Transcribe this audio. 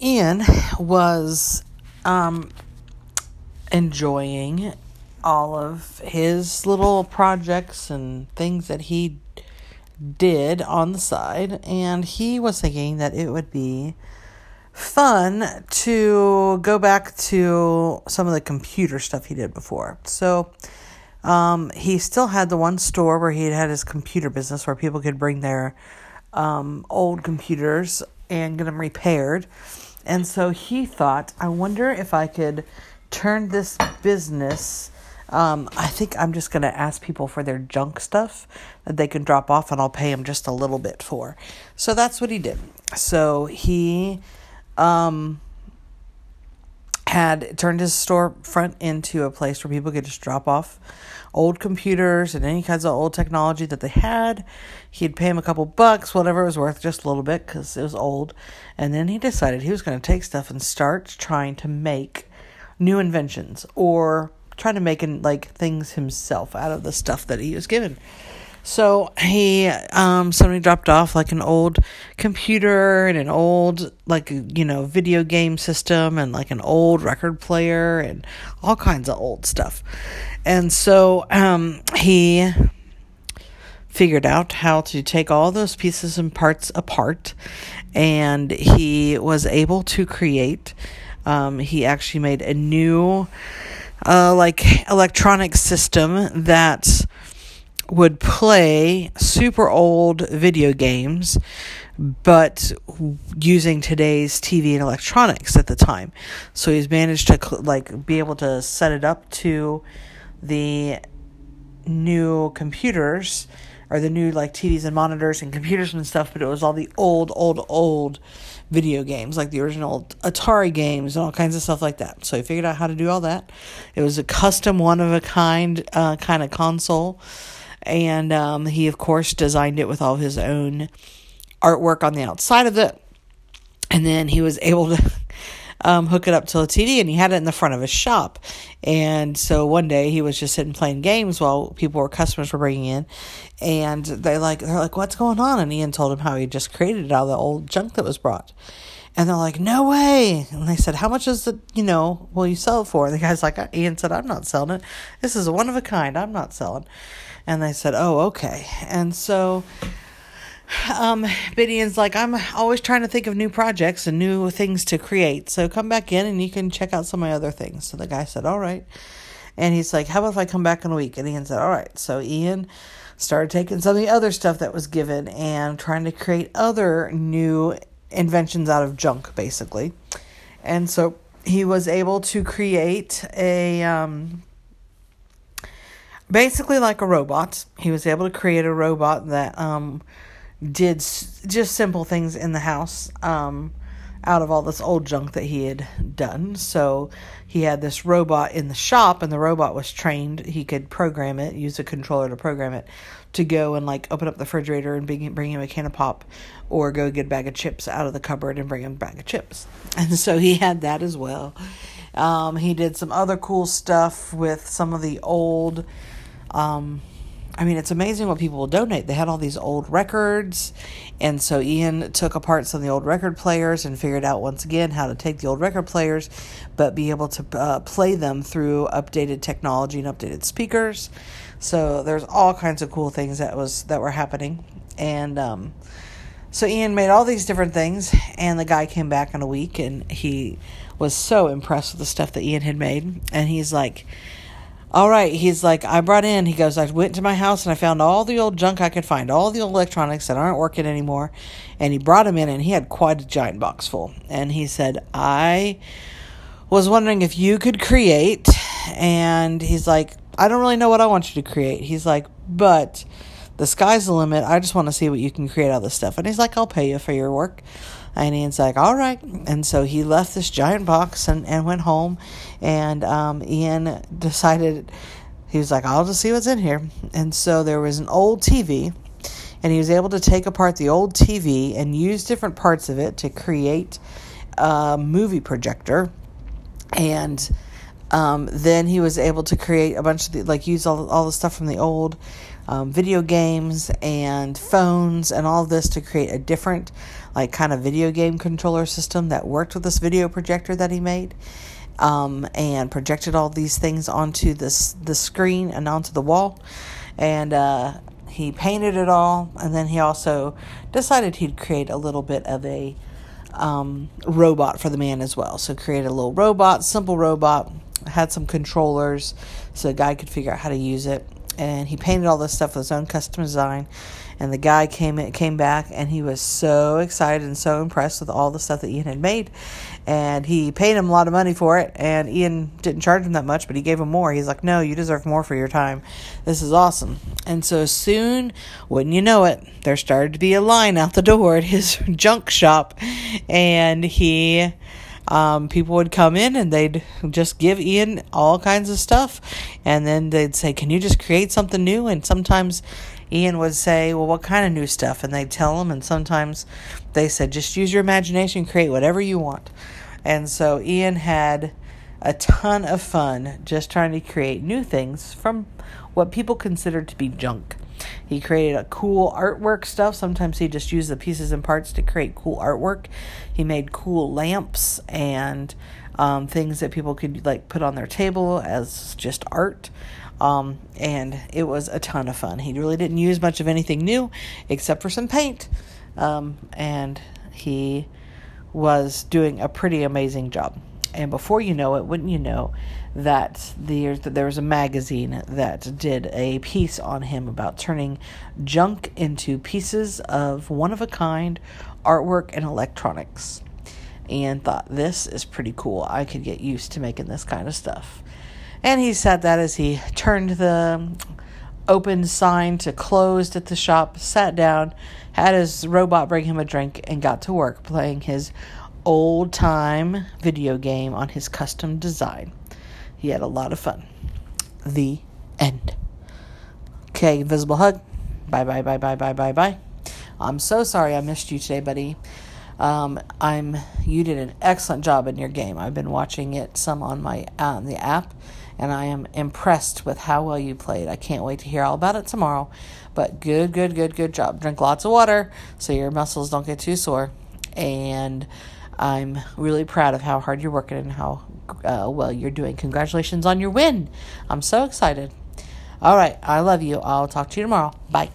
Ian was um, enjoying all of his little projects and things that he did on the side, and he was thinking that it would be fun to go back to some of the computer stuff he did before. So um, he still had the one store where he had his computer business where people could bring their um, old computers and get them repaired. And so he thought, I wonder if I could turn this business. Um, I think I'm just going to ask people for their junk stuff that they can drop off, and I'll pay them just a little bit for. So that's what he did. So he um, had turned his storefront into a place where people could just drop off old computers and any kinds of old technology that they had. He'd pay him a couple bucks, whatever it was worth, just a little bit because it was old. And then he decided he was going to take stuff and start trying to make new inventions or trying to make like things himself out of the stuff that he was given. So he, um, somebody dropped off like an old computer and an old, like, you know, video game system and like an old record player and all kinds of old stuff. And so, um, he figured out how to take all those pieces and parts apart and he was able to create, um, he actually made a new, uh, like electronic system that would play super old video games, but using today's TV and electronics at the time. So he's managed to like be able to set it up to the new computers or the new like TVs and monitors and computers and stuff, but it was all the old, old, old video games, like the original Atari games and all kinds of stuff like that. So he figured out how to do all that. It was a custom, one of a kind uh, kind of console and um, he of course designed it with all his own artwork on the outside of it and then he was able to um, hook it up to a TV, and he had it in the front of his shop. And so one day he was just sitting playing games while people or customers were bringing in, and they like they're like, "What's going on?" And Ian told him how he just created it out of the old junk that was brought. And they're like, "No way!" And they said, "How much is it? You know, will you sell it for?" And the guy's like, "Ian said, I'm not selling it. This is one of a kind. I'm not selling." And they said, oh, okay. And so um, like, I'm always trying to think of new projects and new things to create. So come back in and you can check out some of my other things. So the guy said, all right. And he's like, how about if I come back in a week? And Ian said, all right. So Ian started taking some of the other stuff that was given and trying to create other new inventions out of junk, basically. And so he was able to create a um, basically like a robot. He was able to create a robot that um, did s- just simple things in the house um, out of all this old junk that he had done. So he had this robot in the shop, and the robot was trained. He could program it, use a controller to program it to go and like open up the refrigerator and bring, bring him a can of pop or go get a bag of chips out of the cupboard and bring him a bag of chips. And so he had that as well. Um, he did some other cool stuff with some of the old um, I mean, it's amazing what people will donate. They had all these old records, and so Ian took apart some of the old record players and figured out once again how to take the old record players, but be able to uh, play them through updated technology and updated speakers. So there's all kinds of cool things that was that were happening, and um, so Ian made all these different things, and the guy came back in a week, and he was so impressed with the stuff that Ian had made, and he's like all right, he's like, I brought in, he goes, I went to my house and I found all the old junk I could find, all the old electronics that aren't working anymore. And he brought them in and he had quite a giant box full. And he said, I was wondering if you could create. And he's like, I don't really know what I want you to create. He's like, but the sky's the limit. I just want to see what you can create out of this stuff. And he's like, I'll pay you for your work. And Ian's like, all right. And so he left this giant box and, and went home. And um, Ian decided, he was like, I'll just see what's in here. And so there was an old TV. And he was able to take apart the old TV and use different parts of it to create a movie projector. And um, then he was able to create a bunch of the, like, use all, all the stuff from the old um, video games and phones and all this to create a different, like, kind of video game controller system that worked with this video projector that he made. Um, and projected all these things onto this the screen and onto the wall, and uh, he painted it all. And then he also decided he'd create a little bit of a um, robot for the man as well. So created a little robot, simple robot, had some controllers so the guy could figure out how to use it. And he painted all this stuff with his own custom design. And the guy came in, came back and he was so excited and so impressed with all the stuff that Ian had made. And he paid him a lot of money for it. And Ian didn't charge him that much, but he gave him more. He's like, No, you deserve more for your time. This is awesome. And so soon, wouldn't you know it, there started to be a line out the door at his junk shop. And he um, people would come in and they'd just give Ian all kinds of stuff. And then they'd say, Can you just create something new? And sometimes Ian would say, Well, what kind of new stuff? And they'd tell him. And sometimes they said, Just use your imagination, create whatever you want. And so Ian had a ton of fun just trying to create new things from what people considered to be junk. He created a cool artwork stuff. Sometimes he just used the pieces and parts to create cool artwork. He made cool lamps and um, things that people could like put on their table as just art. Um, and it was a ton of fun. He really didn't use much of anything new except for some paint. Um, and he was doing a pretty amazing job. And before you know it, wouldn't you know that there, there was a magazine that did a piece on him about turning junk into pieces of one of a kind artwork and electronics. And thought, this is pretty cool. I could get used to making this kind of stuff. And he said that as he turned the open sign to closed at the shop, sat down, had his robot bring him a drink, and got to work playing his old time video game on his custom design. He had a lot of fun. The end. Okay, invisible hug. Bye bye bye bye bye bye bye. I'm so sorry I missed you today, buddy. Um, I'm you did an excellent job in your game. I've been watching it some on my uh, the app, and I am impressed with how well you played. I can't wait to hear all about it tomorrow. But good, good, good, good job. Drink lots of water so your muscles don't get too sore, and I'm really proud of how hard you're working and how uh, well you're doing. Congratulations on your win. I'm so excited. All right. I love you. I'll talk to you tomorrow. Bye.